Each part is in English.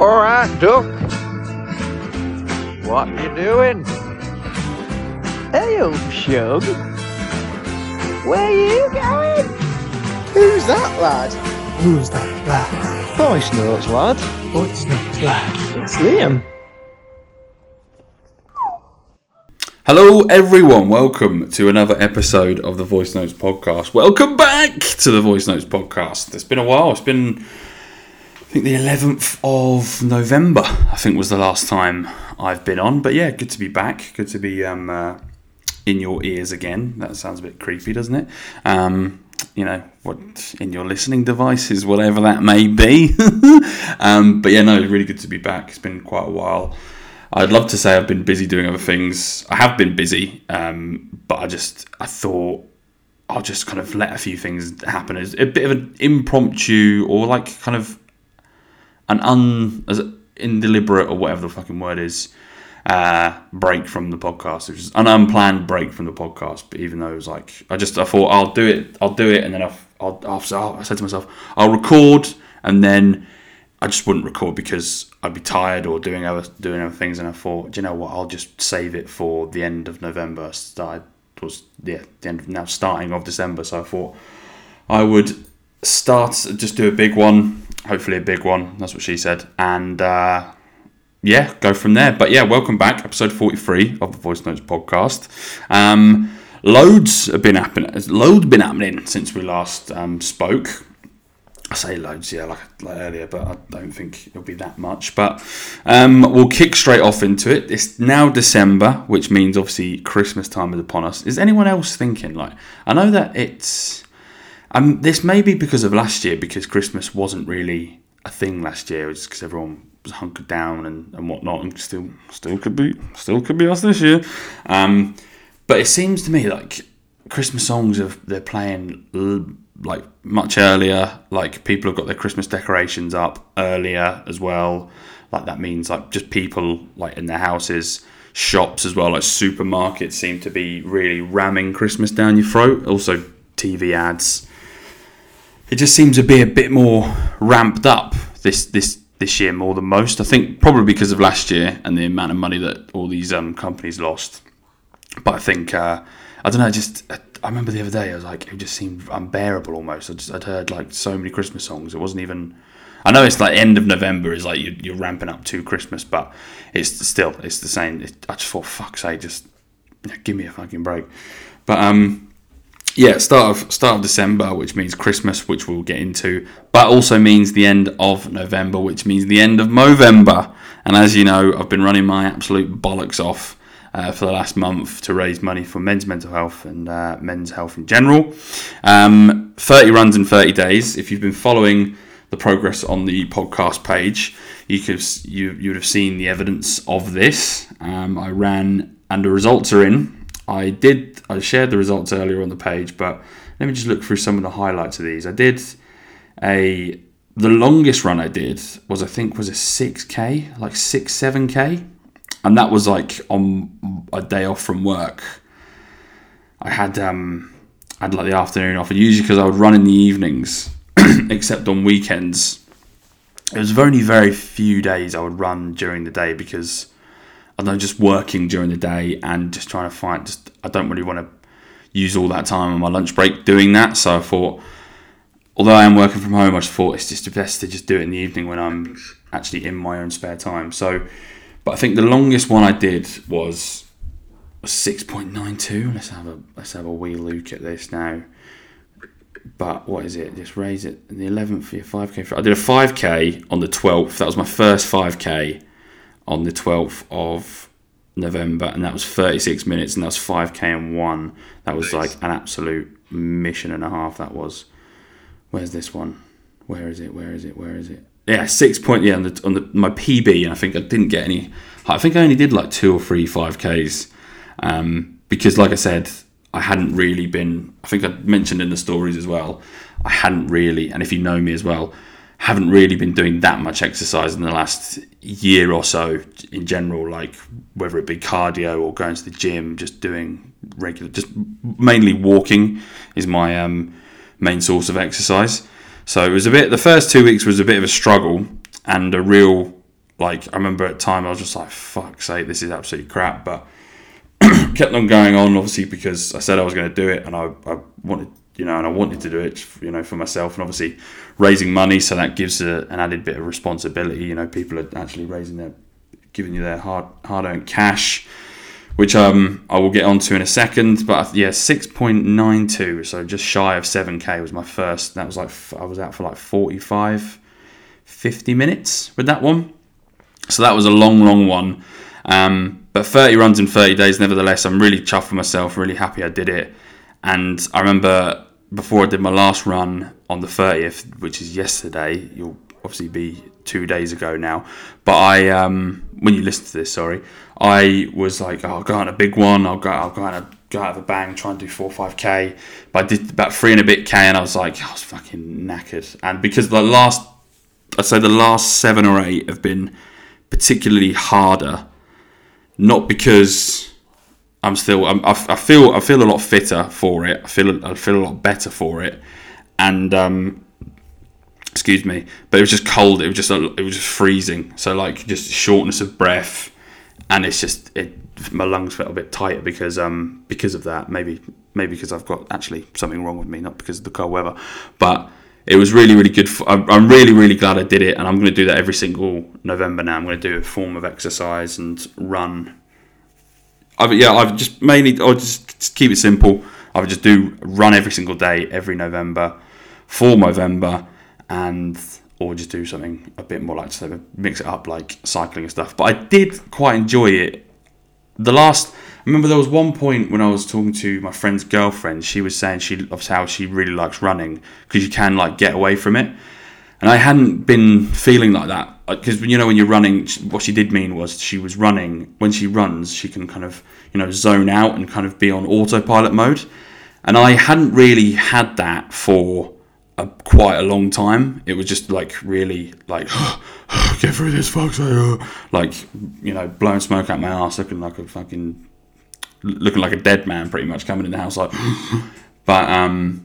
All right, Duck. What you doing? Hey, old Shug. Where you going? Who's that lad? Who's that lad? Voice notes, lad. Voice notes, lad. It's Liam. Hello, everyone. Welcome to another episode of the Voice Notes podcast. Welcome back to the Voice Notes podcast. It's been a while. It's been, I think, the 11th of November, I think, was the last time I've been on. But yeah, good to be back. Good to be um, uh, in your ears again. That sounds a bit creepy, doesn't it? Um, you know, what in your listening devices, whatever that may be. um, but yeah, no, really good to be back. It's been quite a while. I'd love to say I've been busy doing other things. I have been busy, um, but I just I thought I'll just kind of let a few things happen as a bit of an impromptu or like kind of an un as or whatever the fucking word is uh, break from the podcast, which is an unplanned break from the podcast. But even though it was like I just I thought I'll do it, I'll do it, and then I've, I'll, I'll I said to myself I'll record and then I just wouldn't record because I'd be tired or doing other doing other things. And I thought, do you know what? I'll just save it for the end of November. Started was yeah the end of now starting of December. So I thought I would start just do a big one, hopefully a big one. That's what she said, and uh, yeah, go from there. But yeah, welcome back, episode forty three of the Voice Notes podcast. Um, loads have been happening. Loads been happening since we last um, spoke. I say loads, yeah, like, like, earlier, but I don't think it'll be that much. But um, we'll kick straight off into it. It's now December, which means obviously Christmas time is upon us. Is anyone else thinking like? I know that it's. Um, this may be because of last year, because Christmas wasn't really a thing last year. It's because everyone was hunkered down and, and whatnot, and still still could be still could be us this year. Um, but it seems to me like Christmas songs of they're playing like much earlier. Like people have got their Christmas decorations up earlier as well. Like that means like just people like in their houses, shops as well. Like supermarkets seem to be really ramming Christmas down your throat. Also TV ads. It just seems to be a bit more ramped up this this this year more than most. I think probably because of last year and the amount of money that all these um, companies lost. But I think uh, I don't know. Just I remember the other day, I was like, it just seemed unbearable almost. I just, I'd heard like so many Christmas songs. It wasn't even. I know it's like end of November is like you're, you're ramping up to Christmas, but it's still it's the same. It, I just thought, fuck's sake, just give me a fucking break. But um, yeah, start of start of December, which means Christmas, which we'll get into, but also means the end of November, which means the end of Movember. And as you know, I've been running my absolute bollocks off uh, for the last month to raise money for men's mental health and uh, men's health in general. Um, 30 runs in 30 days. If you've been following the progress on the podcast page, you could you you would have seen the evidence of this. Um, I ran and the results are in. I did I shared the results earlier on the page, but let me just look through some of the highlights of these. I did a the longest run I did was I think was a 6k, like 6 7k and that was like on a day off from work. I had um, I had like the afternoon off, and usually because I would run in the evenings, except on weekends. It was only very few days I would run during the day because I don't just working during the day and just trying to find. Just I don't really want to use all that time on my lunch break doing that. So I thought, although I am working from home, I just thought it's just best to just do it in the evening when I'm actually in my own spare time. So but I think the longest one I did was six point nine two. Let's have a let's have a wee look at this now. But what is it? Just raise it. The eleventh for your five k. I did a five k on the twelfth. That was my first five k on the twelfth of November, and that was thirty six minutes, and that was five k and one. That was nice. like an absolute mission and a half. That was. Where's this one? Where is it? Where is it? Where is it? yeah, six point yeah on the on the my PB, and I think I didn't get any. I think I only did like two or three five Ks, um, because like I said, I hadn't really been. I think I mentioned in the stories as well. I hadn't really, and if you know me as well, haven't really been doing that much exercise in the last year or so in general. Like whether it be cardio or going to the gym, just doing regular, just mainly walking is my um, main source of exercise. So it was a bit. The first two weeks was a bit of a struggle and a real Like I remember at time I was just like, "Fuck's sake, this is absolutely crap." But kept on going on, obviously because I said I was going to do it, and I, I wanted, you know, and I wanted to do it, you know, for myself, and obviously raising money, so that gives a, an added bit of responsibility. You know, people are actually raising their, giving you their hard hard earned cash, which um I will get onto in a second. But yeah, point nine two, so just shy of seven k was my first. That was like I was out for like 45, 50 minutes with that one. So that was a long, long one. Um, but 30 runs in 30 days, nevertheless, I'm really chuffed with myself, really happy I did it. And I remember before I did my last run on the 30th, which is yesterday, you'll obviously be two days ago now. But I, um, when you listen to this, sorry, I was like, oh, I'll go on a big one, I'll go, I'll go on a go out of a bang, try and do four five k. But I did about three and a bit k, and I was like, I was fucking knackered. And because the last, I'd say the last seven or eight have been particularly harder. Not because I'm still, I'm, I, I feel, I feel a lot fitter for it. I feel, I feel a lot better for it, and um, excuse me, but it was just cold. It was just, it was just freezing. So like, just shortness of breath, and it's just, it, my lungs felt a bit tighter because, um, because of that. Maybe, maybe because I've got actually something wrong with me, not because of the cold weather, but it was really really good for, I'm really really glad i did it and i'm going to do that every single november now i'm going to do a form of exercise and run I've, yeah i've just mainly i'll just, just keep it simple i would just do run every single day every november for november and or just do something a bit more like mix it up like cycling and stuff but i did quite enjoy it the last I remember there was one point when I was talking to my friend's girlfriend. She was saying she loves how she really likes running because you can like get away from it. And I hadn't been feeling like that because you know when you're running, what she did mean was she was running. When she runs, she can kind of you know zone out and kind of be on autopilot mode. And I hadn't really had that for a, quite a long time. It was just like really like get through this fuck's like you know blowing smoke out my ass, looking like a fucking looking like a dead man, pretty much coming in the house like. but um,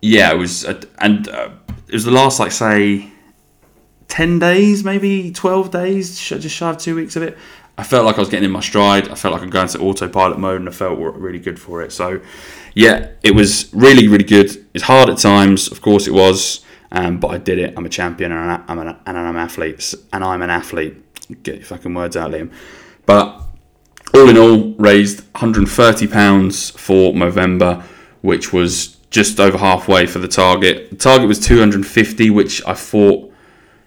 yeah, it was, and uh, it was the last like say ten days, maybe twelve days, just shy of two weeks of it. I felt like I was getting in my stride. I felt like I'm going to autopilot mode, and I felt really good for it. So, yeah, it was really, really good. It's hard at times, of course, it was, um, but I did it. I'm a champion, and I'm an, and I'm an athlete, and I'm an athlete. Get your fucking words out, Liam. But all in all, raised £130 for Movember, which was just over halfway for the target. The target was 250, which I thought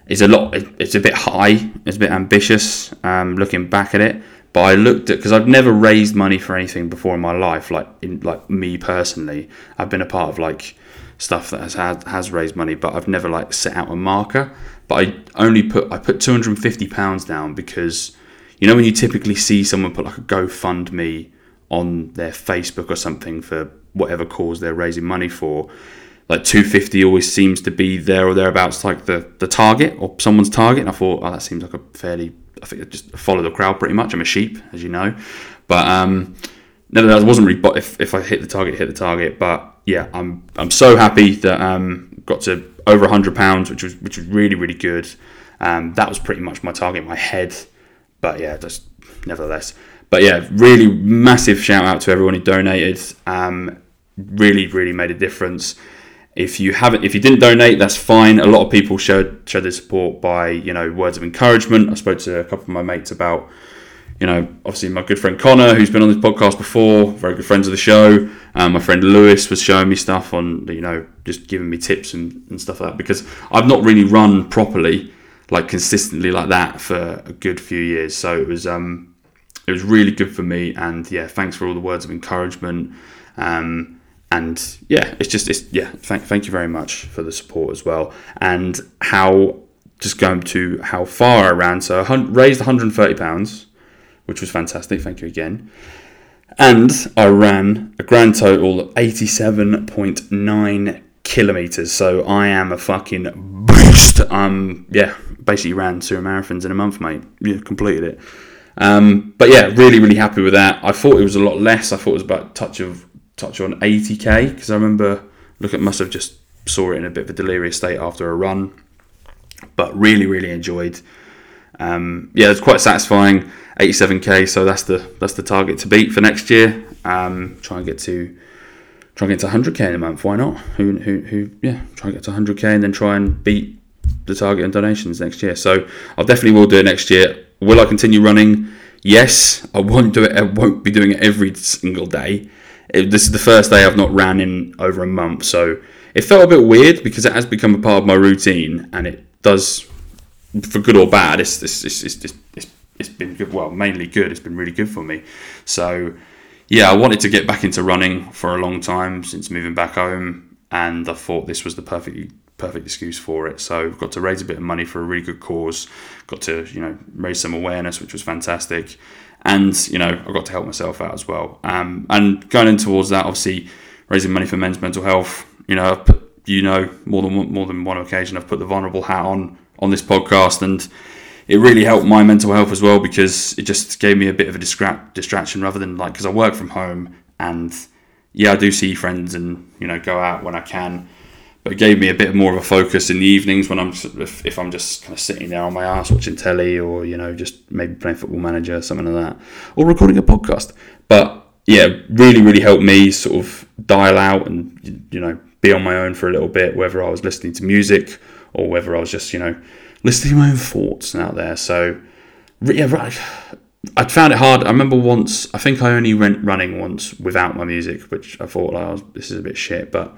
is a lot. It's a bit high. It's a bit ambitious. Um, looking back at it, but I looked at because I've never raised money for anything before in my life. Like in like me personally, I've been a part of like stuff that has had, has raised money, but I've never like set out a marker. But I only put I put 250 pounds down because you know when you typically see someone put like a GoFundMe on their Facebook or something for whatever cause they're raising money for, like 250 always seems to be there or thereabouts like the, the target or someone's target. And I thought, oh, that seems like a fairly, I think I just follow the crowd pretty much. I'm a sheep, as you know. But um, nevertheless, I wasn't really, but if, if I hit the target, hit the target. But yeah, I'm I'm so happy that um, got to over 100 pounds, which was which was really really good. Um, that was pretty much my target in my head but yeah, just nevertheless. But yeah, really massive shout out to everyone who donated. Um, really, really made a difference. If you haven't, if you didn't donate, that's fine. A lot of people showed showed their support by you know words of encouragement. I spoke to a couple of my mates about you know, obviously my good friend Connor, who's been on this podcast before, very good friends of the show. Um, my friend Lewis was showing me stuff on, you know, just giving me tips and, and stuff like that because I've not really run properly like consistently like that for a good few years. So it was um, it was really good for me. And yeah, thanks for all the words of encouragement. Um, and yeah, it's just it's yeah. Thank thank you very much for the support as well. And how just going to how far I ran. So I raised 130 pounds, which was fantastic. Thank you again. And I ran a grand total of 87.9 kilometers. So I am a fucking beast. Um, yeah, basically ran two marathons in a month, mate. Yeah, completed it. Um, but yeah, really, really happy with that. I thought it was a lot less. I thought it was about touch of touch on 80k because I remember looking must have just saw it in a bit of a delirious state after a run. But really, really enjoyed Um, yeah, it's quite satisfying. 87k, so that's the that's the target to beat for next year. Um, try and get to try and get to 100k in a month. Why not? Who who who? Yeah, try and get to 100k and then try and beat the target and donations next year. So I definitely will do it next year. Will I continue running? Yes, I won't do it. I won't be doing it every single day. It, this is the first day I've not ran in over a month, so it felt a bit weird because it has become a part of my routine, and it does, for good or bad, it's it's it's it's, it's, it's been good. Well, mainly good. It's been really good for me. So yeah, I wanted to get back into running for a long time since moving back home, and I thought this was the perfect perfect excuse for it. So got to raise a bit of money for a really good cause. Got to you know raise some awareness, which was fantastic, and you know I got to help myself out as well. Um, and going in towards that, obviously raising money for men's mental health you know, put, you know, more than more than one occasion, I've put the vulnerable hat on on this podcast, and it really helped my mental health as well because it just gave me a bit of a distra- distraction rather than like because I work from home and yeah, I do see friends and you know go out when I can, but it gave me a bit more of a focus in the evenings when I'm if, if I'm just kind of sitting there on my ass watching telly or you know just maybe playing Football Manager or something like that or recording a podcast. But yeah, really really helped me sort of dial out and you know be on my own for a little bit, whether I was listening to music or whether I was just, you know, listening to my own thoughts out there. So, yeah, right. I found it hard. I remember once, I think I only went running once without my music, which I thought, like, this is a bit shit. But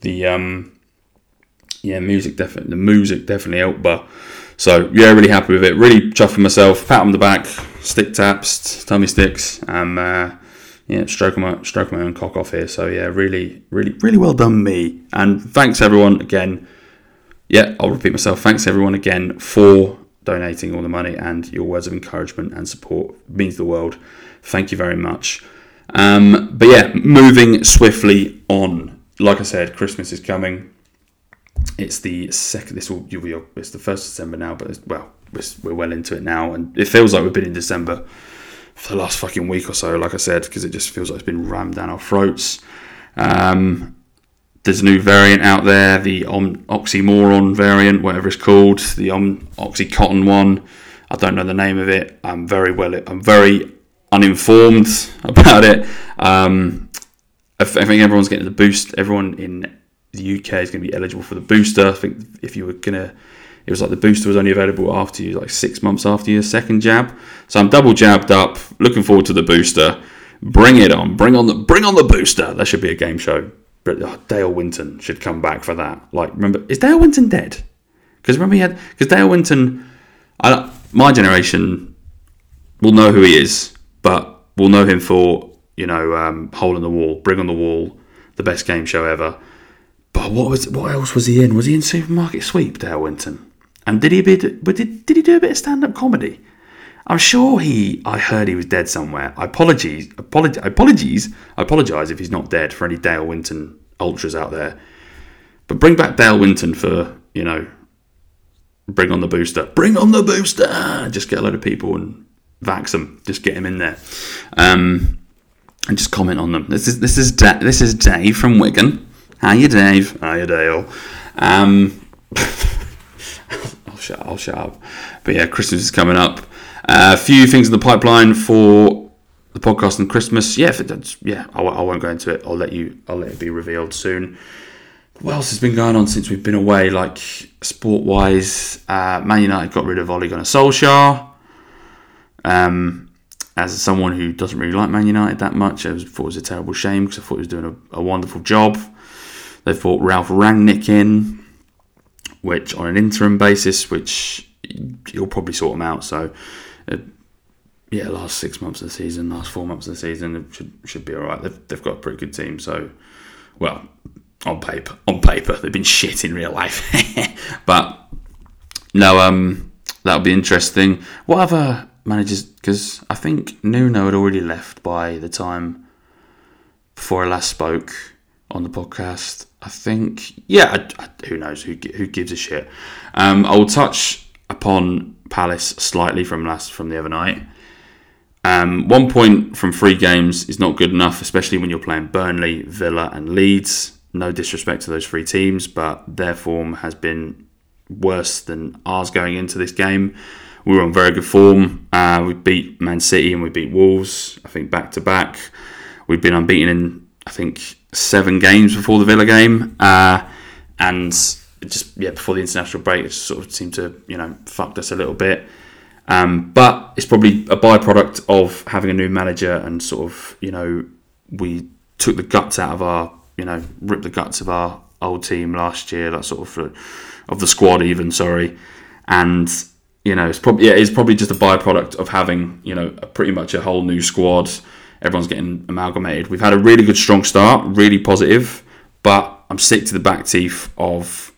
the, um, yeah, music definitely, the music definitely helped. But so, yeah, really happy with it. Really chuffing myself, pat on the back, stick taps, tummy sticks. and uh, yeah, stroking my stroking my own cock off here. So yeah, really, really, really well done me. And thanks everyone again. Yeah, I'll repeat myself. Thanks everyone again for donating all the money and your words of encouragement and support means the world. Thank you very much. Um, but yeah, moving swiftly on. Like I said, Christmas is coming. It's the second. This will be. It's the first December now, but well, we're well into it now, and it feels like we've been in December for the last fucking week or so, like I said, because it just feels like it's been rammed down our throats. Um, there's a new variant out there, the om- oxymoron variant, whatever it's called, the om- oxycontin one. I don't know the name of it. I'm very well. I'm very uninformed about it. Um, I think everyone's getting the boost. Everyone in the UK is going to be eligible for the booster. I think if you were going to it was like the booster was only available after you, like six months after your second jab. So I'm double jabbed up, looking forward to the booster. Bring it on, bring on the bring on the booster. That should be a game show. But oh, Dale Winton should come back for that. Like, remember, is Dale Winton dead? Because remember he had because Dale Winton, I, my generation will know who he is, but we'll know him for you know um, hole in the wall, bring on the wall, the best game show ever. But what was what else was he in? Was he in Supermarket Sweep, Dale Winton? And did he be, but did, did he do a bit of stand up comedy? I'm sure he. I heard he was dead somewhere. I apologies. Apologies. Apologies. I apologise if he's not dead for any Dale Winton ultras out there. But bring back Dale Winton for you know. Bring on the booster. Bring on the booster. Just get a load of people and vax them. Just get him in there, um, and just comment on them. This is this is da- this is Dave from Wigan. How you, Dave? How you, Dale? Um, shut, I'll shut up. But yeah, Christmas is coming up. Uh, a few things in the pipeline for the podcast and Christmas. Yeah, yeah, I, I, won't go into it. I'll let you. I'll let it be revealed soon. What else has been going on since we've been away? Like sport wise, uh, Man United got rid of Ole Gunnar Solskjaer. Um, as someone who doesn't really like Man United that much, I thought it was a terrible shame because I thought he was doing a, a wonderful job. They brought Ralf Rangnick in which on an interim basis, which you'll probably sort them out. So, uh, yeah, last six months of the season, last four months of the season, should should be all right. They've, they've got a pretty good team. So, well, on paper, on paper, they've been shit in real life. but no, um, that'll be interesting. What other managers? Because I think Nuno had already left by the time before I last spoke on the podcast. I think, yeah, I, I, who knows? Who who gives a shit? Um, I will touch upon Palace slightly from last from the other night. Um, one point from three games is not good enough, especially when you're playing Burnley, Villa, and Leeds. No disrespect to those three teams, but their form has been worse than ours going into this game. we were on very good form. Uh, we beat Man City and we beat Wolves. I think back to back. We've been unbeaten in I think seven games before the Villa game, uh, and just yeah before the international break, it sort of seemed to you know fucked us a little bit. Um, but it's probably a byproduct of having a new manager and sort of you know we took the guts out of our you know ripped the guts of our old team last year, that sort of of the squad even sorry, and you know it's probably yeah, it's probably just a byproduct of having you know pretty much a whole new squad. Everyone's getting amalgamated. We've had a really good strong start, really positive, but I'm sick to the back teeth of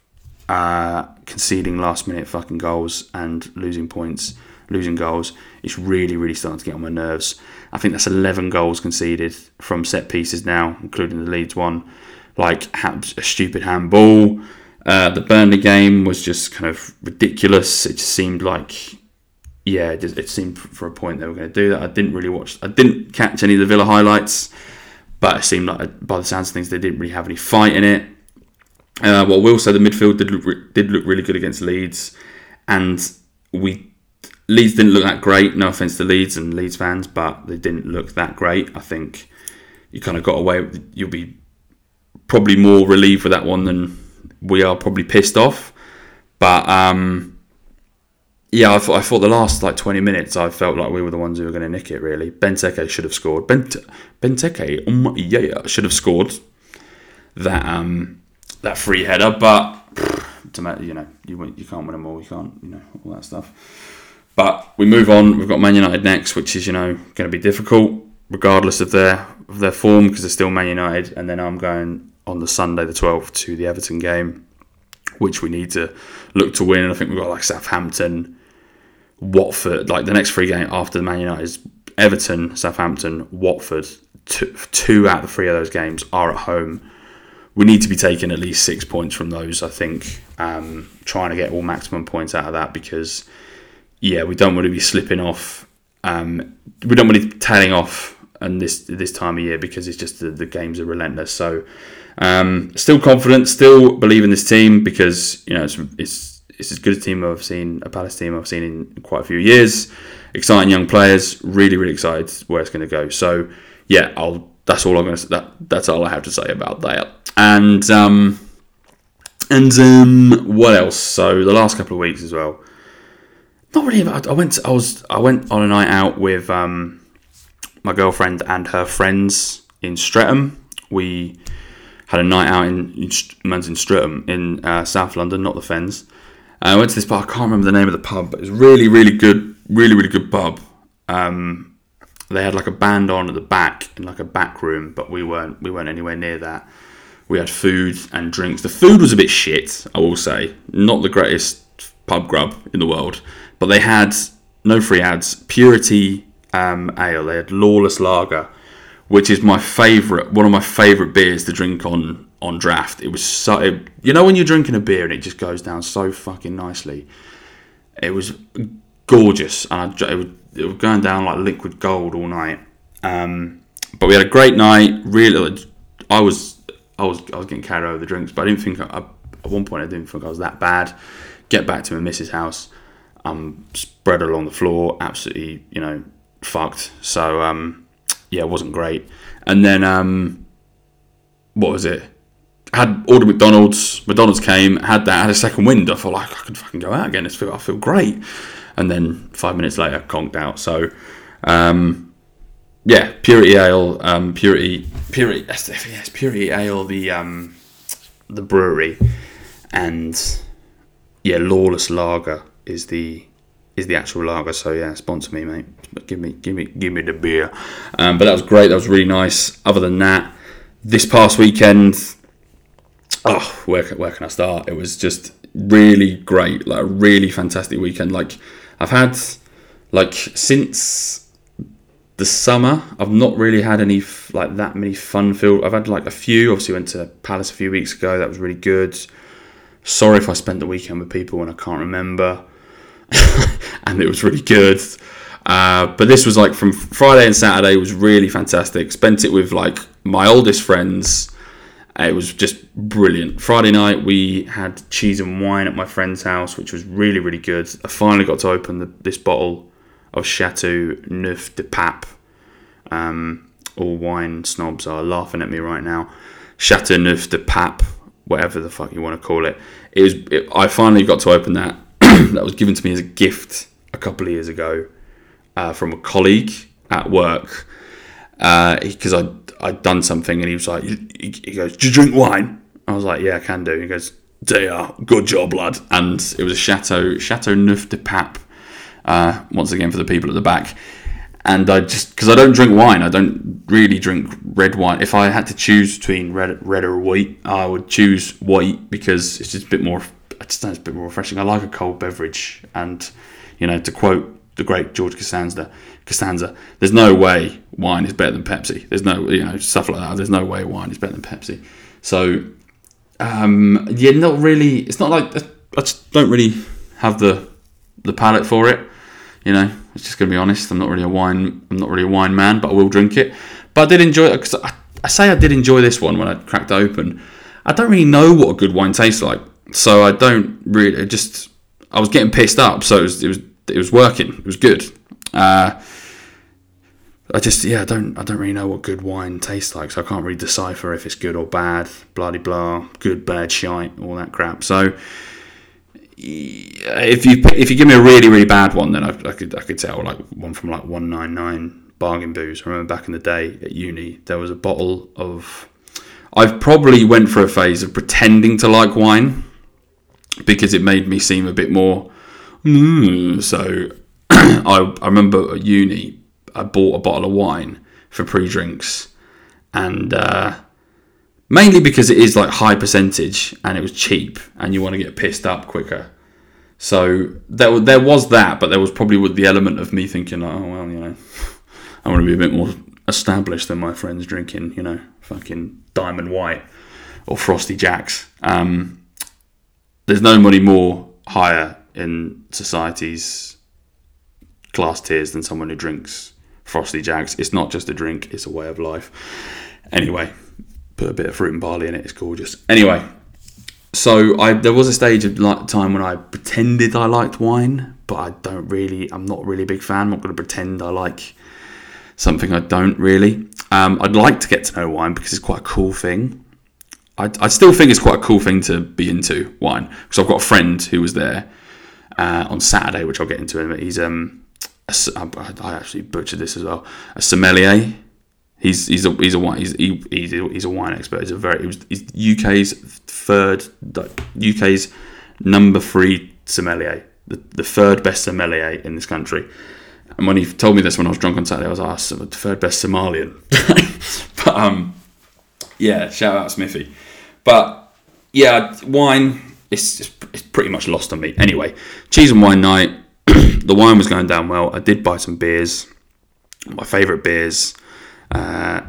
uh, conceding last minute fucking goals and losing points losing goals. It's really, really starting to get on my nerves. I think that's 11 goals conceded from set pieces now, including the Leeds one. Like a stupid handball. Uh, the Burnley game was just kind of ridiculous. It just seemed like, yeah, it, just, it seemed for a point they were going to do that. I didn't really watch, I didn't catch any of the Villa highlights, but it seemed like, by the sounds of things, they didn't really have any fight in it. Uh, well, will say the midfield did look, did look really good against Leeds, and we Leeds didn't look that great. No offense to Leeds and Leeds fans, but they didn't look that great. I think you kind of got away. You'll be probably more relieved with that one than we are. Probably pissed off, but um, yeah, I thought, I thought the last like twenty minutes, I felt like we were the ones who were going to nick it. Really, Benteke should have scored. Bent Benteke, um, yeah, should have scored that um, that free header, but you know you you can't win them all. You can't you know all that stuff. But we move on. We've got Man United next, which is you know going to be difficult, regardless of their of their form, because they're still Man United. And then I'm going on the Sunday, the 12th, to the Everton game, which we need to look to win. And I think we've got like Southampton, Watford. Like the next three games after the Man United is Everton, Southampton, Watford. Two, two out of three of those games are at home. We need to be taking at least six points from those. I think um, trying to get all maximum points out of that because yeah, we don't want to be slipping off. Um, we don't want to be tailing off and this this time of year because it's just the, the games are relentless. So um, still confident, still believe in this team because you know it's, it's it's as good a team I've seen, a Palace team I've seen in quite a few years. Exciting young players, really really excited where it's going to go. So yeah, I'll that's all I'm going to that that's all I have to say about that. And um, and um, what else? So the last couple of weeks as well not really. I went. To, I was. I went on a night out with um, my girlfriend and her friends in Streatham. We had a night out in, in in Streatham in uh, South London, not the Fens. Uh, I went to this pub. I can't remember the name of the pub, but it was really, really good. Really, really good pub. Um, they had like a band on at the back in like a back room, but we weren't. We weren't anywhere near that. We had food and drinks. The food was a bit shit, I will say. Not the greatest pub grub in the world. But they had no free ads, Purity um, Ale. They had Lawless Lager, which is my favourite, one of my favourite beers to drink on on draft. It was so, it, you know, when you're drinking a beer and it just goes down so fucking nicely. It was gorgeous, and I, it, was, it was going down like liquid gold all night. Um, but we had a great night. Really, I was I was I was getting carried over the drinks, but I didn't think I, at one point I didn't think I was that bad. Get back to my missus' house. I'm spread along the floor, absolutely, you know, fucked. So um, yeah, it wasn't great. And then um, what was it? Had ordered McDonald's. McDonald's came, had that, had a second wind. I felt like I could fucking go out again. I feel, I feel great. And then five minutes later, conked out. So um, yeah, Purity Ale, um, Purity, Purity, yes, Purity Ale, the um, the brewery, and yeah, Lawless Lager is the is the actual lager. So yeah, sponsor me, mate. Give me, give me, give me the beer. Um, but that was great. That was really nice. Other than that, this past weekend, oh, where where can I start? It was just really great. Like a really fantastic weekend. Like I've had like since the summer, I've not really had any like that many fun filled. I've had like a few. Obviously, went to Palace a few weeks ago. That was really good. Sorry if I spent the weekend with people and I can't remember. and it was really good. Uh, but this was like from Friday and Saturday was really fantastic. Spent it with like my oldest friends It was just brilliant. Friday night we had cheese and wine at my friend's house, which was really really good. I finally got to open the, this bottle of Chateau Neuf de Pape. Um, all wine snobs are laughing at me right now. Chateau Neuf de Pape, whatever the fuck you want to call it. It was. It, I finally got to open that. that was given to me as a gift a couple of years ago uh, from a colleague at work because I I'd done something and he was like, he, goes, "Do you drink wine?" I was like, "Yeah, I can do." He goes, "Dear, good job, lad." And it was a Chateau Chateau Neuf de Pape. Uh, once again for the people at the back. And I just because I don't drink wine, I don't really drink red wine. If I had to choose between red, red or white, I would choose white because it's just a bit more. I just it's a bit more refreshing. I like a cold beverage, and you know, to quote the great George Costanza, Costanza, there's no way wine is better than Pepsi. There's no, you know, stuff like that. There's no way wine is better than Pepsi. So, um, yeah, not really. It's not like I just don't really have the the palate for it. You know, it's just gonna be honest. I'm not really a wine. I'm not really a wine man, but I will drink it. But I did enjoy it because I, I say I did enjoy this one when I cracked it open. I don't really know what a good wine tastes like, so I don't really. Just I was getting pissed up, so it was it was it was working. It was good. Uh, I just yeah, I don't I don't really know what good wine tastes like, so I can't really decipher if it's good or bad. Bloody blah, good, bad, shite, all that crap. So if you if you give me a really really bad one, then I, I could I could tell like one from like one nine nine bargain booze. I remember back in the day at uni, there was a bottle of. I've probably went for a phase of pretending to like wine because it made me seem a bit more. Mm, so I I remember at uni, I bought a bottle of wine for pre-drinks, and uh, mainly because it is like high percentage and it was cheap, and you want to get pissed up quicker. So there there was that, but there was probably with the element of me thinking, oh well, you know, I want to be a bit more established than my friends drinking, you know, fucking Diamond White or Frosty Jacks. Um, there's money more higher in society's class tiers than someone who drinks Frosty Jacks. It's not just a drink; it's a way of life. Anyway, put a bit of fruit and barley in it. It's gorgeous. Anyway, so I there was a stage of time when I pretended I liked wine, but I don't really. I'm not really a big fan. I'm not going to pretend I like something I don't really. Um, I'd like to get to know wine because it's quite a cool thing. I, I still think it's quite a cool thing to be into wine because I've got a friend who was there uh, on Saturday, which I'll get into in a minute. He's um, a, I actually butchered this as well. A sommelier. He's he's a he's a wine he's he, he's, a, he's a wine expert. He's a very he was he's UK's third UK's number three sommelier, the, the third best sommelier in this country. And when he told me this when I was drunk on Saturday, I was asked oh, the third best Somalian. but um, yeah, shout out Smithy. But yeah, wine it's, it's pretty much lost on me. Anyway, cheese and wine night. the wine was going down well. I did buy some beers, my favourite beers. Uh,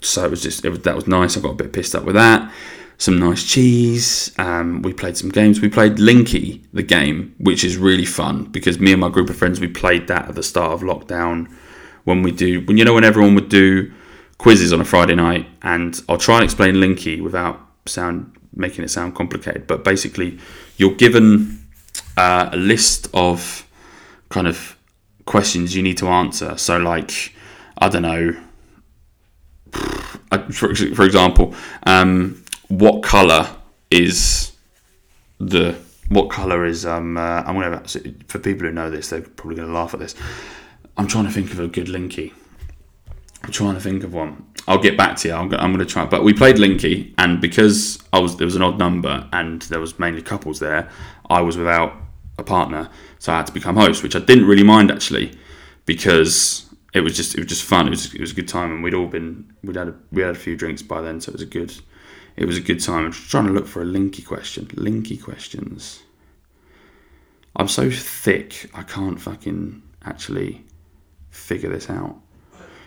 so it was just it was, that was nice. I got a bit pissed up with that. Some nice cheese. Um, we played some games. We played Linky, the game, which is really fun because me and my group of friends we played that at the start of lockdown. When we do, when you know when everyone would do quizzes on a Friday night, and I'll try and explain Linky without sound making it sound complicated. But basically, you're given uh, a list of kind of questions you need to answer. So, like, I don't know. For, for example, um, what color is the what color is um uh, I'm gonna for people who know this they're probably gonna laugh at this. I'm trying to think of a good linky. I'm trying to think of one. I'll get back to you. I'm, going to try. But we played Linky, and because I was there was an odd number, and there was mainly couples there, I was without a partner, so I had to become host, which I didn't really mind actually, because it was just it was just fun. It was it was a good time, and we'd all been we'd had a, we had a few drinks by then, so it was a good it was a good time. I'm trying to look for a Linky question. Linky questions. I'm so thick, I can't fucking actually figure this out.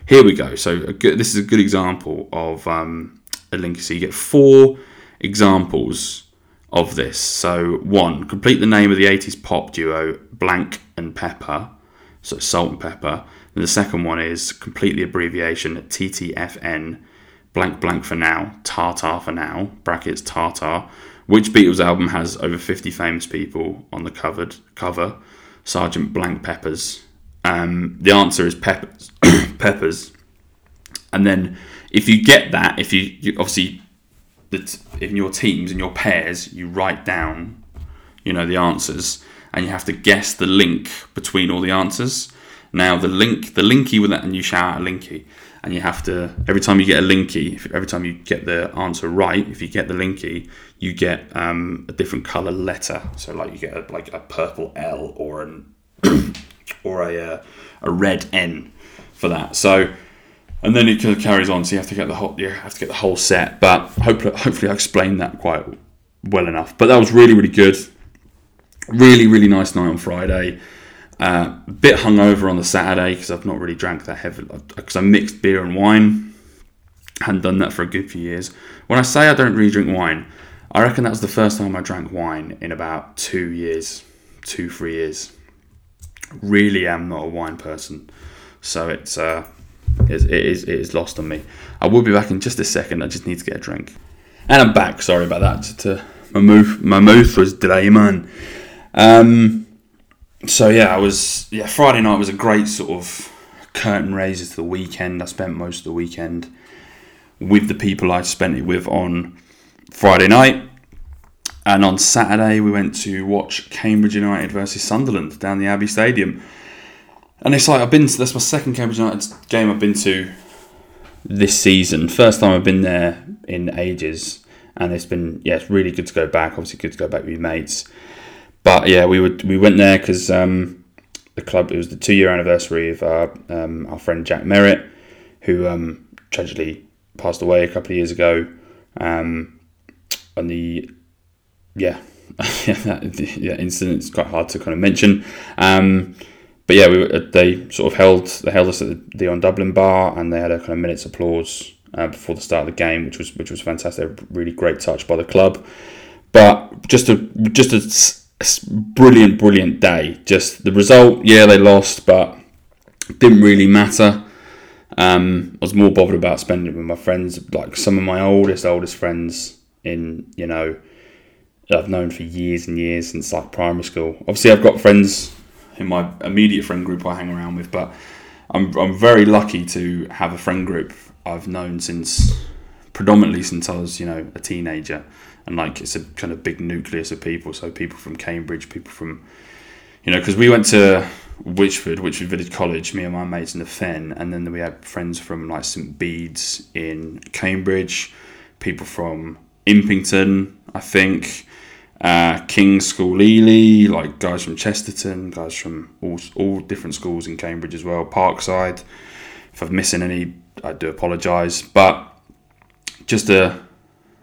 Here we go. So good, this is a good example of um, a link. So you get four examples of this. So one, complete the name of the 80s pop duo Blank and Pepper. So Salt and Pepper. And the second one is complete the abbreviation TTFN blank blank for now, Tartar for now, brackets Tartar. Which Beatles album has over 50 famous people on the covered cover? Sergeant Blank Peppers. Um, the answer is Peppers. Peppers. And then if you get that, if you, you obviously that in your teams in your pairs you write down, you know, the answers, and you have to guess the link between all the answers. Now the link, the linky with that, and you shout out a linky, and you have to every time you get a linky, if, every time you get the answer right, if you get the linky, you get um, a different color letter. So like you get a, like a purple L or an or a uh, a red N for that. So and then it kind of carries on. So you have to get the whole you have to get the whole set. But hopefully, hopefully I explained that quite well enough. But that was really really good. Really really nice night on Friday. Uh, bit hungover on the Saturday because I've not really drank that heavily because I mixed beer and wine. Hadn't done that for a good few years. When I say I don't really drink wine, I reckon that was the first time I drank wine in about two years, two three years. Really am not a wine person, so it's uh, it is it is lost on me. I will be back in just a second. I just need to get a drink, and I'm back. Sorry about that. Uh, my mouth my mouth was dry, man. Um, so yeah, I was yeah. Friday night was a great sort of curtain raiser to the weekend. I spent most of the weekend with the people I spent it with on Friday night. And on Saturday, we went to watch Cambridge United versus Sunderland down the Abbey Stadium. And it's like I've been to, that's my second Cambridge United game I've been to this season. First time I've been there in ages. And it's been, yeah, it's really good to go back. Obviously, good to go back with your mates. But yeah, we would we went there because um, the club, it was the two year anniversary of our, um, our friend Jack Merritt, who um, tragically passed away a couple of years ago. Um, on the yeah, yeah, incident is quite hard to kind of mention. Um, but yeah, we were, they sort of held they held us at the Dion Dublin bar, and they had a kind of minute's applause uh, before the start of the game, which was which was fantastic. Really great touch by the club. But just a just a brilliant, brilliant day. Just the result, yeah, they lost, but didn't really matter. Um, I was more bothered about spending it with my friends, like some of my oldest, oldest friends in you know I've known for years and years since like primary school. Obviously, I've got friends in my immediate friend group I hang around with, but I'm I'm very lucky to have a friend group I've known since predominantly since I was you know a teenager, and like it's a kind of big nucleus of people. So people from Cambridge, people from you know because we went to Witchford, Witchford Village College, me and my mates in the Fen, and then we had friends from like St Bede's in Cambridge, people from Impington, I think uh, King's School Ely, like guys from Chesterton, guys from all, all different schools in Cambridge as well, Parkside. If I'm missing any, I do apologise. But just a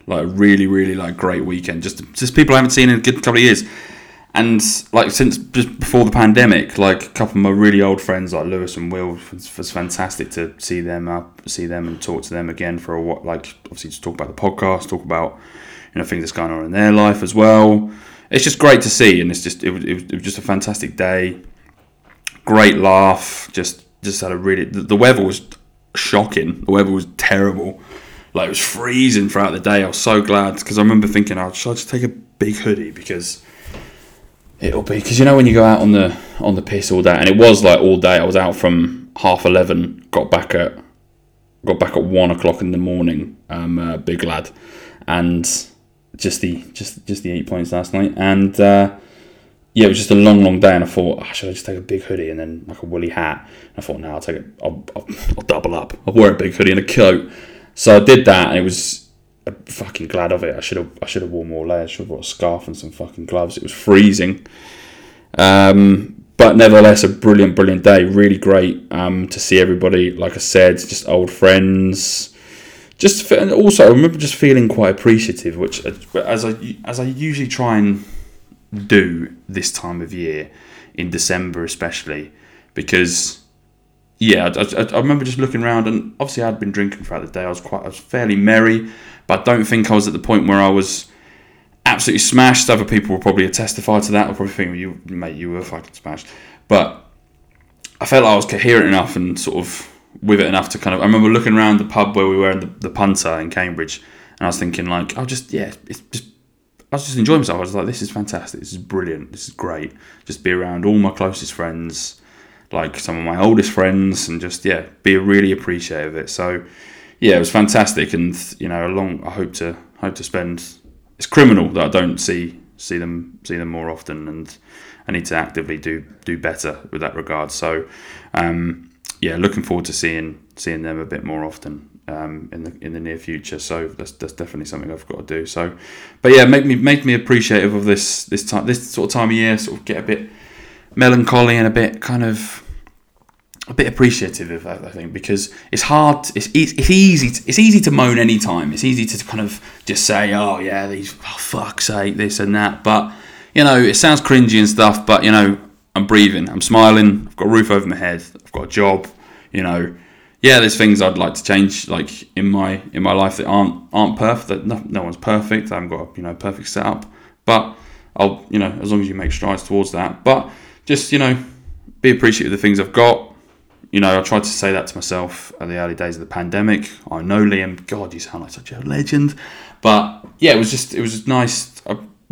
like really, really like great weekend. Just just people I haven't seen in a good couple of years. And like since just before the pandemic, like a couple of my really old friends like Lewis and Will was, was fantastic to see them up, see them and talk to them again for a what like obviously to talk about the podcast, talk about you know things that's going on in their life as well. It's just great to see, and it's just it was, it was, it was just a fantastic day. Great laugh. Just just had a really the, the weather was shocking. The weather was terrible. Like it was freezing throughout the day. I was so glad because I remember thinking, "Oh, should I just take a big hoodie?" Because it'll be because you know when you go out on the on the piss all day, and it was like all day. I was out from half eleven, got back at got back at one o'clock in the morning. Um, uh, big lad, and just the just just the eight points last night, and uh, yeah, it was just a long, long day. And I thought, oh, should I just take a big hoodie and then like a woolly hat? And I thought, no, I'll take it. I'll, I'll, I'll double up. I'll wear a big hoodie and a coat. So I did that, and it was I'm fucking glad of it. I should have I should have worn more layers. Should have brought a scarf and some fucking gloves. It was freezing. Um, but nevertheless, a brilliant, brilliant day. Really great um, to see everybody. Like I said, just old friends just and also I remember just feeling quite appreciative, which uh, as I as I usually try and do this time of year in December, especially because yeah, I, I, I, remember just looking around and obviously I'd been drinking throughout the day. I was quite I was fairly merry, but I don't think I was at the point where I was absolutely smashed. Other people will probably testify to that. I'll probably think you mate, you were fucking smashed, but I felt like I was coherent enough and sort of with it enough to kind of. I remember looking around the pub where we were in the, the punter in Cambridge, and I was thinking like, I'll just yeah, it's just. I was just enjoying myself. I was like, this is fantastic. This is brilliant. This is great. Just be around all my closest friends, like some of my oldest friends, and just yeah, be really appreciative of it. So yeah, it was fantastic, and you know, along I hope to hope to spend. It's criminal that I don't see see them see them more often, and I need to actively do do better with that regard. So um, yeah, looking forward to seeing seeing them a bit more often um, in the in the near future. So that's, that's definitely something I've got to do. So, but yeah, make me make me appreciative of this this time this sort of time of year. Sort of get a bit melancholy and a bit kind of a bit appreciative of that. I think because it's hard. It's it's, easy. To, it's easy to moan any time. It's easy to kind of just say, oh yeah, these oh, fuck's sake, this and that. But you know, it sounds cringy and stuff. But you know, I'm breathing. I'm smiling. I've got a roof over my head. I've got a job. You know, yeah, there's things I'd like to change, like in my in my life that aren't aren't perfect. That no, no one's perfect. I haven't got a, you know perfect setup, but I'll you know as long as you make strides towards that. But just you know, be appreciative of the things I've got you know, I tried to say that to myself at the early days of the pandemic. I know Liam, God, you sound like such a legend. But yeah, it was just, it was just nice.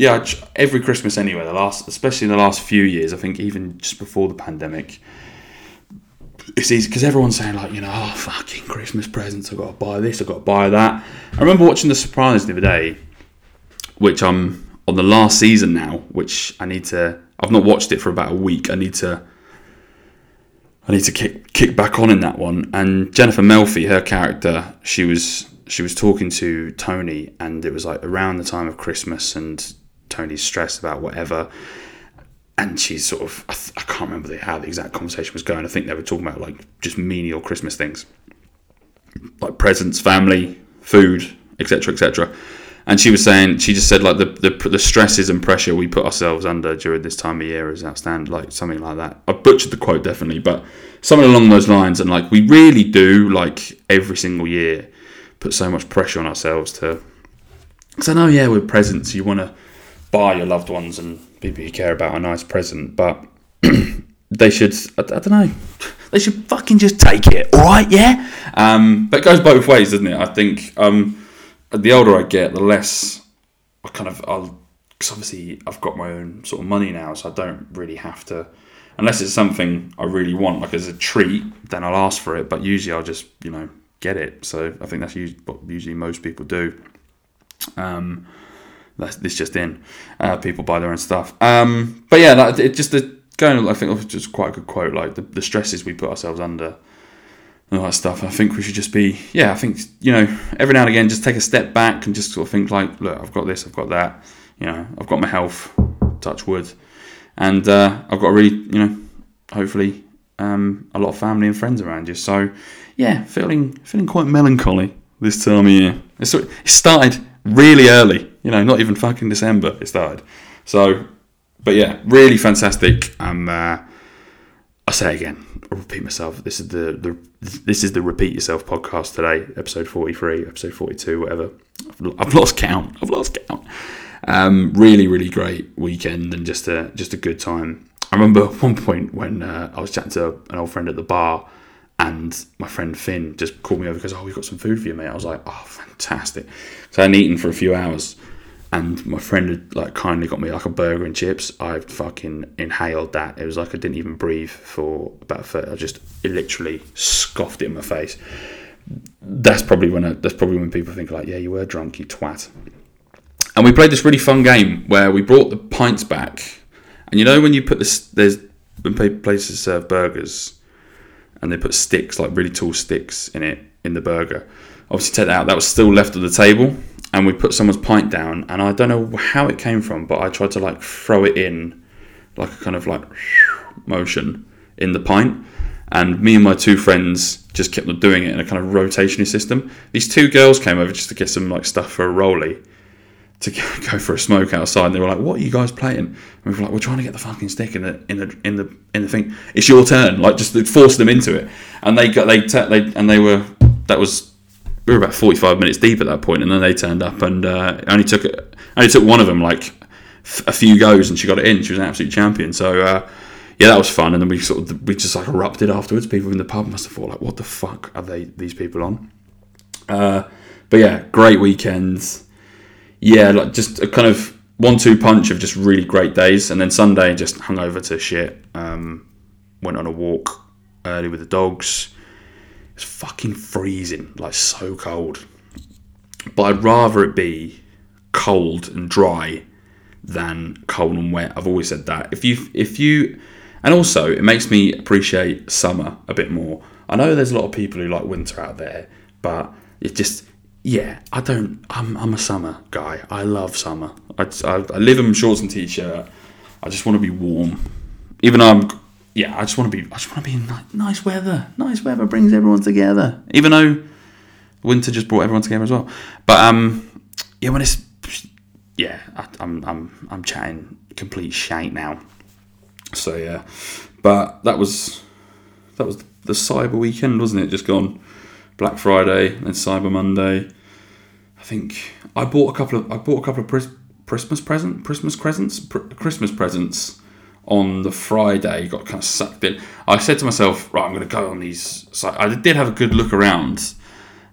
Yeah, every Christmas anyway, the last, especially in the last few years, I think even just before the pandemic, it's easy because everyone's saying like, you know, oh fucking Christmas presents, I've got to buy this, I've got to buy that. I remember watching The Sopranos the other day, which I'm on the last season now, which I need to. I've not watched it for about a week. I need to I need to kick kick back on in that one. And Jennifer Melfi, her character, she was she was talking to Tony, and it was like around the time of Christmas, and Tony's stressed about whatever. And she's sort of, I, th- I can't remember how the exact conversation was going. I think they were talking about like just menial Christmas things, like presents, family, food, etc., etc and she was saying she just said like the, the the stresses and pressure we put ourselves under during this time of year is outstanding like something like that i butchered the quote definitely but something along those lines and like we really do like every single year put so much pressure on ourselves to because i know yeah with presents you want to buy your loved ones and people you care about a nice present but they should I, I, don't know they should fucking just take it all right yeah um, but it goes both ways doesn't it i think um, the older I get, the less I kind of I'll because obviously I've got my own sort of money now, so I don't really have to unless it's something I really want, like as a treat, then I'll ask for it. But usually I'll just you know get it. So I think that's usually what usually most people do. Um, that's this just in. Uh, people buy their own stuff. Um, but yeah, that, it just the going. I think was just quite a good quote. Like the, the stresses we put ourselves under and all that stuff. I think we should just be, yeah, I think, you know, every now and again, just take a step back and just sort of think like, look, I've got this, I've got that, you know, I've got my health, touch wood, and uh, I've got a really, you know, hopefully um, a lot of family and friends around you. So, yeah, feeling feeling quite melancholy this time of year. It started really early, you know, not even fucking December it started. So, but yeah, really fantastic. Um, uh, I'll say again, I'll repeat myself. This is the, the this is the repeat yourself podcast today, episode forty three, episode forty two, whatever. I've, lost count. I've lost count. Um, really, really great weekend and just a just a good time. I remember one point when uh, I was chatting to an old friend at the bar, and my friend Finn just called me over because oh we've got some food for you, mate. I was like oh fantastic. So I hadn't eaten for a few hours and my friend had like kindly got me like a burger and chips. I fucking inhaled that. It was like I didn't even breathe for about. 30, I just literally scoffed it in my face. That's probably when I, that's probably when people think like, yeah, you were drunk, you twat. And we played this really fun game where we brought the pints back, and you know when you put this, there's when places serve burgers, and they put sticks like really tall sticks in it in the burger. Obviously, take that out. That was still left at the table and we put someone's pint down, and I don't know how it came from, but I tried to like throw it in, like a kind of like motion in the pint, and me and my two friends just kept on doing it in a kind of rotationary system. These two girls came over just to get some like stuff for a rolly, to go for a smoke outside. And they were like, "What are you guys playing?" And we were like, "We're trying to get the fucking stick in the in the in the in the thing. It's your turn." Like just force them into it, and they got they they and they were that was we were about 45 minutes deep at that point, and then they turned up and uh, only took only took one of them like a few goes, and she got it in. She was an absolute champion. So uh, yeah, that was fun. And then we sort of we just like erupted afterwards. People in the pub must have thought like, what the fuck are they these people on? Uh, but yeah, great weekends. Yeah, like just a kind of one-two punch of just really great days. And then Sunday just hung over to shit. Um, went on a walk early with the dogs. It's fucking freezing, like so cold. But I'd rather it be cold and dry than cold and wet. I've always said that. If you if you and also it makes me appreciate summer a bit more. I know there's a lot of people who like winter out there, but it just yeah, I don't. I'm I'm a summer guy. I love summer. I, I, I live in shorts and t-shirt. I just want to be warm. Even though I'm yeah, I just want to be. I just want to be in ni- nice weather. Nice weather brings everyone together. Even though winter just brought everyone together as well. But um, yeah, when it's yeah, I, I'm I'm I'm chatting complete shite now. So yeah, but that was that was the Cyber weekend, wasn't it? Just gone Black Friday and Cyber Monday. I think I bought a couple of I bought a couple of Chris- Christmas present Christmas presents pr- Christmas presents on the Friday. Got kind of sucked in. I said to myself, right, I'm going to go on these. So I did have a good look around,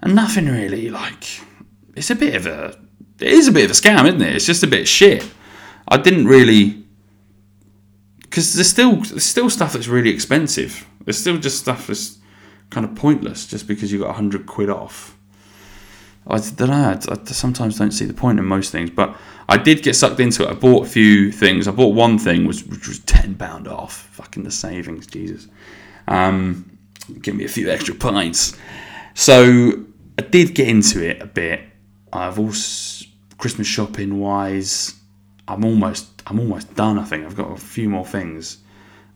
and nothing really like. It's a bit of a. It is a bit of a scam, isn't it? It's just a bit shit. I didn't really because there's still there's still stuff that's really expensive. There's still just stuff that's kind of pointless just because you got hundred quid off. I don't know. I, sometimes don't see the point in most things, but I did get sucked into it. I bought a few things. I bought one thing which, which was ten pound off. Fucking the savings, Jesus. Um, give me a few extra pints. So I did get into it a bit. I've also Christmas shopping wise. I'm almost I'm almost done. I think I've got a few more things,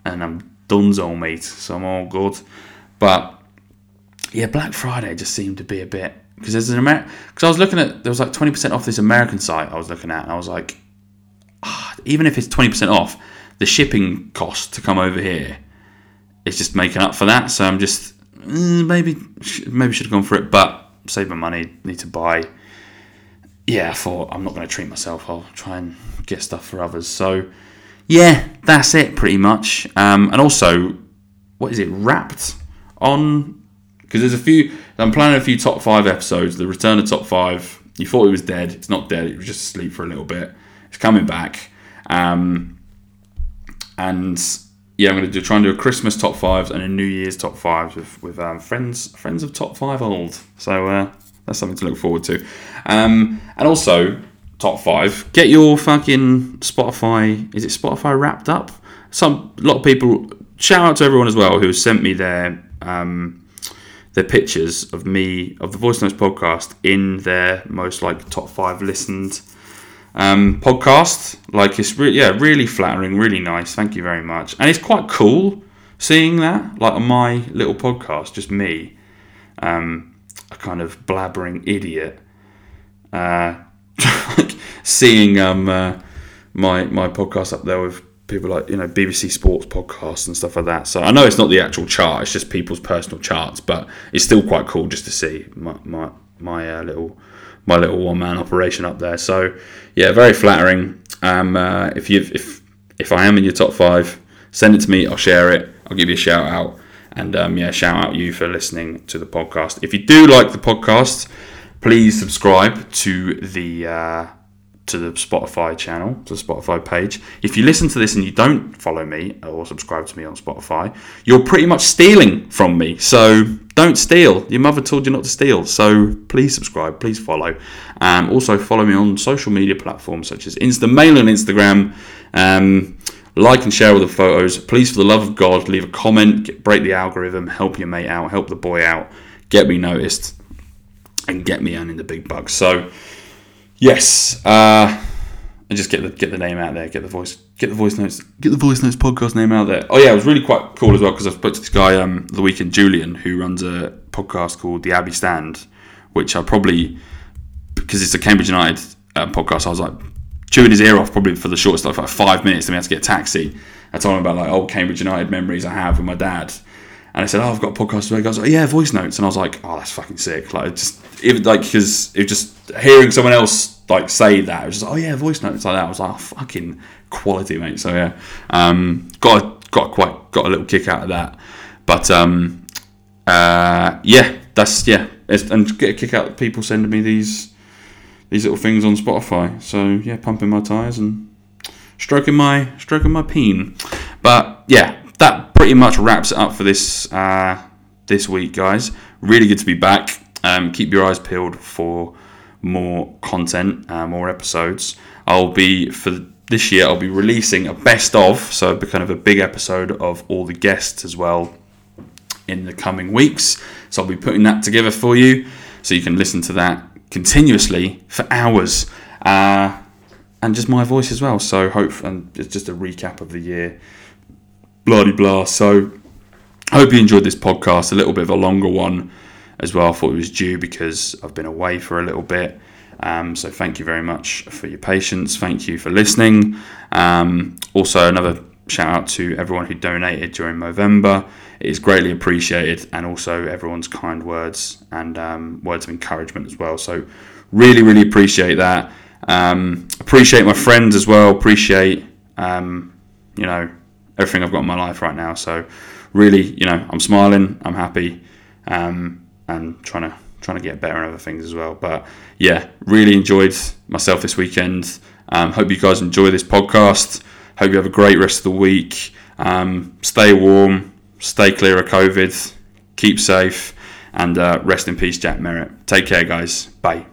and I'm done donezo, mate. So I'm all good. But yeah, Black Friday just seemed to be a bit because there's an American. Because I was looking at there was like twenty percent off this American site I was looking at, and I was like, ah, even if it's twenty percent off, the shipping cost to come over here is just making up for that. So I'm just mm, maybe maybe should have gone for it, but save my money. Need to buy. Yeah, I thought I'm not going to treat myself. I'll try and get stuff for others. So yeah, that's it pretty much. Um, and also, what is it? Wrapped on because there's a few. I'm planning a few top five episodes. The return of top five. You thought it was dead. It's not dead. It was just asleep for a little bit. It's coming back. Um, and yeah, I'm going to do try and do a Christmas top fives and a New Year's top fives with with um, friends friends of top five old. So uh, that's something to look forward to. Um, and also top five. Get your fucking Spotify. Is it Spotify wrapped up? Some a lot of people. Shout out to everyone as well who sent me their um, their pictures of me of the Voice Notes podcast in their most like top five listened um, podcast. Like it's really yeah, really flattering, really nice. Thank you very much. And it's quite cool seeing that like on my little podcast, just me, um, a kind of blabbering idiot. Uh, like seeing um, uh, my my podcast up there with people like you know BBC Sports podcasts and stuff like that. So I know it's not the actual chart; it's just people's personal charts, but it's still quite cool just to see my my, my uh, little my little one man operation up there. So yeah, very flattering. Um, uh, if you if if I am in your top five, send it to me. I'll share it. I'll give you a shout out. And um, yeah, shout out you for listening to the podcast. If you do like the podcast, please subscribe to the uh, to the Spotify channel, to the Spotify page. If you listen to this and you don't follow me or subscribe to me on Spotify, you're pretty much stealing from me. So don't steal. Your mother told you not to steal. So please subscribe, please follow. Um, also follow me on social media platforms such as Insta Mail and Instagram. Um, like and share all the photos. Please, for the love of God, leave a comment, get, break the algorithm, help your mate out, help the boy out, get me noticed, and get me earning the big bucks. So, yes, uh, and just get the get the name out there, get the voice, get the voice notes, get the voice notes podcast name out there. Oh yeah, it was really quite cool as well because I spoke to this guy um, the weekend, Julian, who runs a podcast called The Abbey Stand, which I probably because it's a Cambridge United um, podcast. I was like chewing his ear off probably for the shortest like five minutes. Then we had to get a taxi. I told him about like old Cambridge United memories I have with my dad. And I said, "Oh, I've got a podcast." Goes, "Oh, yeah, voice notes." And I was like, "Oh, that's fucking sick!" Like, just even like because it just hearing someone else like say that, it was just, "Oh yeah, voice notes like that." I was like, oh, "Fucking quality, mate." So yeah, um, got to, got quite got a little kick out of that. But um, uh, yeah, that's yeah, and get a kick out of people sending me these these little things on Spotify. So yeah, pumping my tires and stroking my stroking my peen. But yeah, that pretty much wraps it up for this uh, this week, guys. Really good to be back. Um, keep your eyes peeled for more content, uh, more episodes. I'll be for this year. I'll be releasing a best of, so kind of a big episode of all the guests as well in the coming weeks. So I'll be putting that together for you, so you can listen to that continuously for hours, uh, and just my voice as well. So hope and it's just a recap of the year, blah blah. So I hope you enjoyed this podcast. A little bit of a longer one as well. I thought it was due because I've been away for a little bit. Um, so thank you very much for your patience. Thank you for listening. Um, also, another shout out to everyone who donated during Movember. It is greatly appreciated, and also everyone's kind words and um, words of encouragement as well. So, really, really appreciate that. Um, appreciate my friends as well. Appreciate um, you know everything I've got in my life right now. So, really, you know, I'm smiling. I'm happy, um, and trying to trying to get better and other things as well. But yeah, really enjoyed myself this weekend. Um, hope you guys enjoy this podcast. Hope you have a great rest of the week. Um, stay warm, stay clear of COVID, keep safe, and uh, rest in peace, Jack Merritt. Take care, guys. Bye.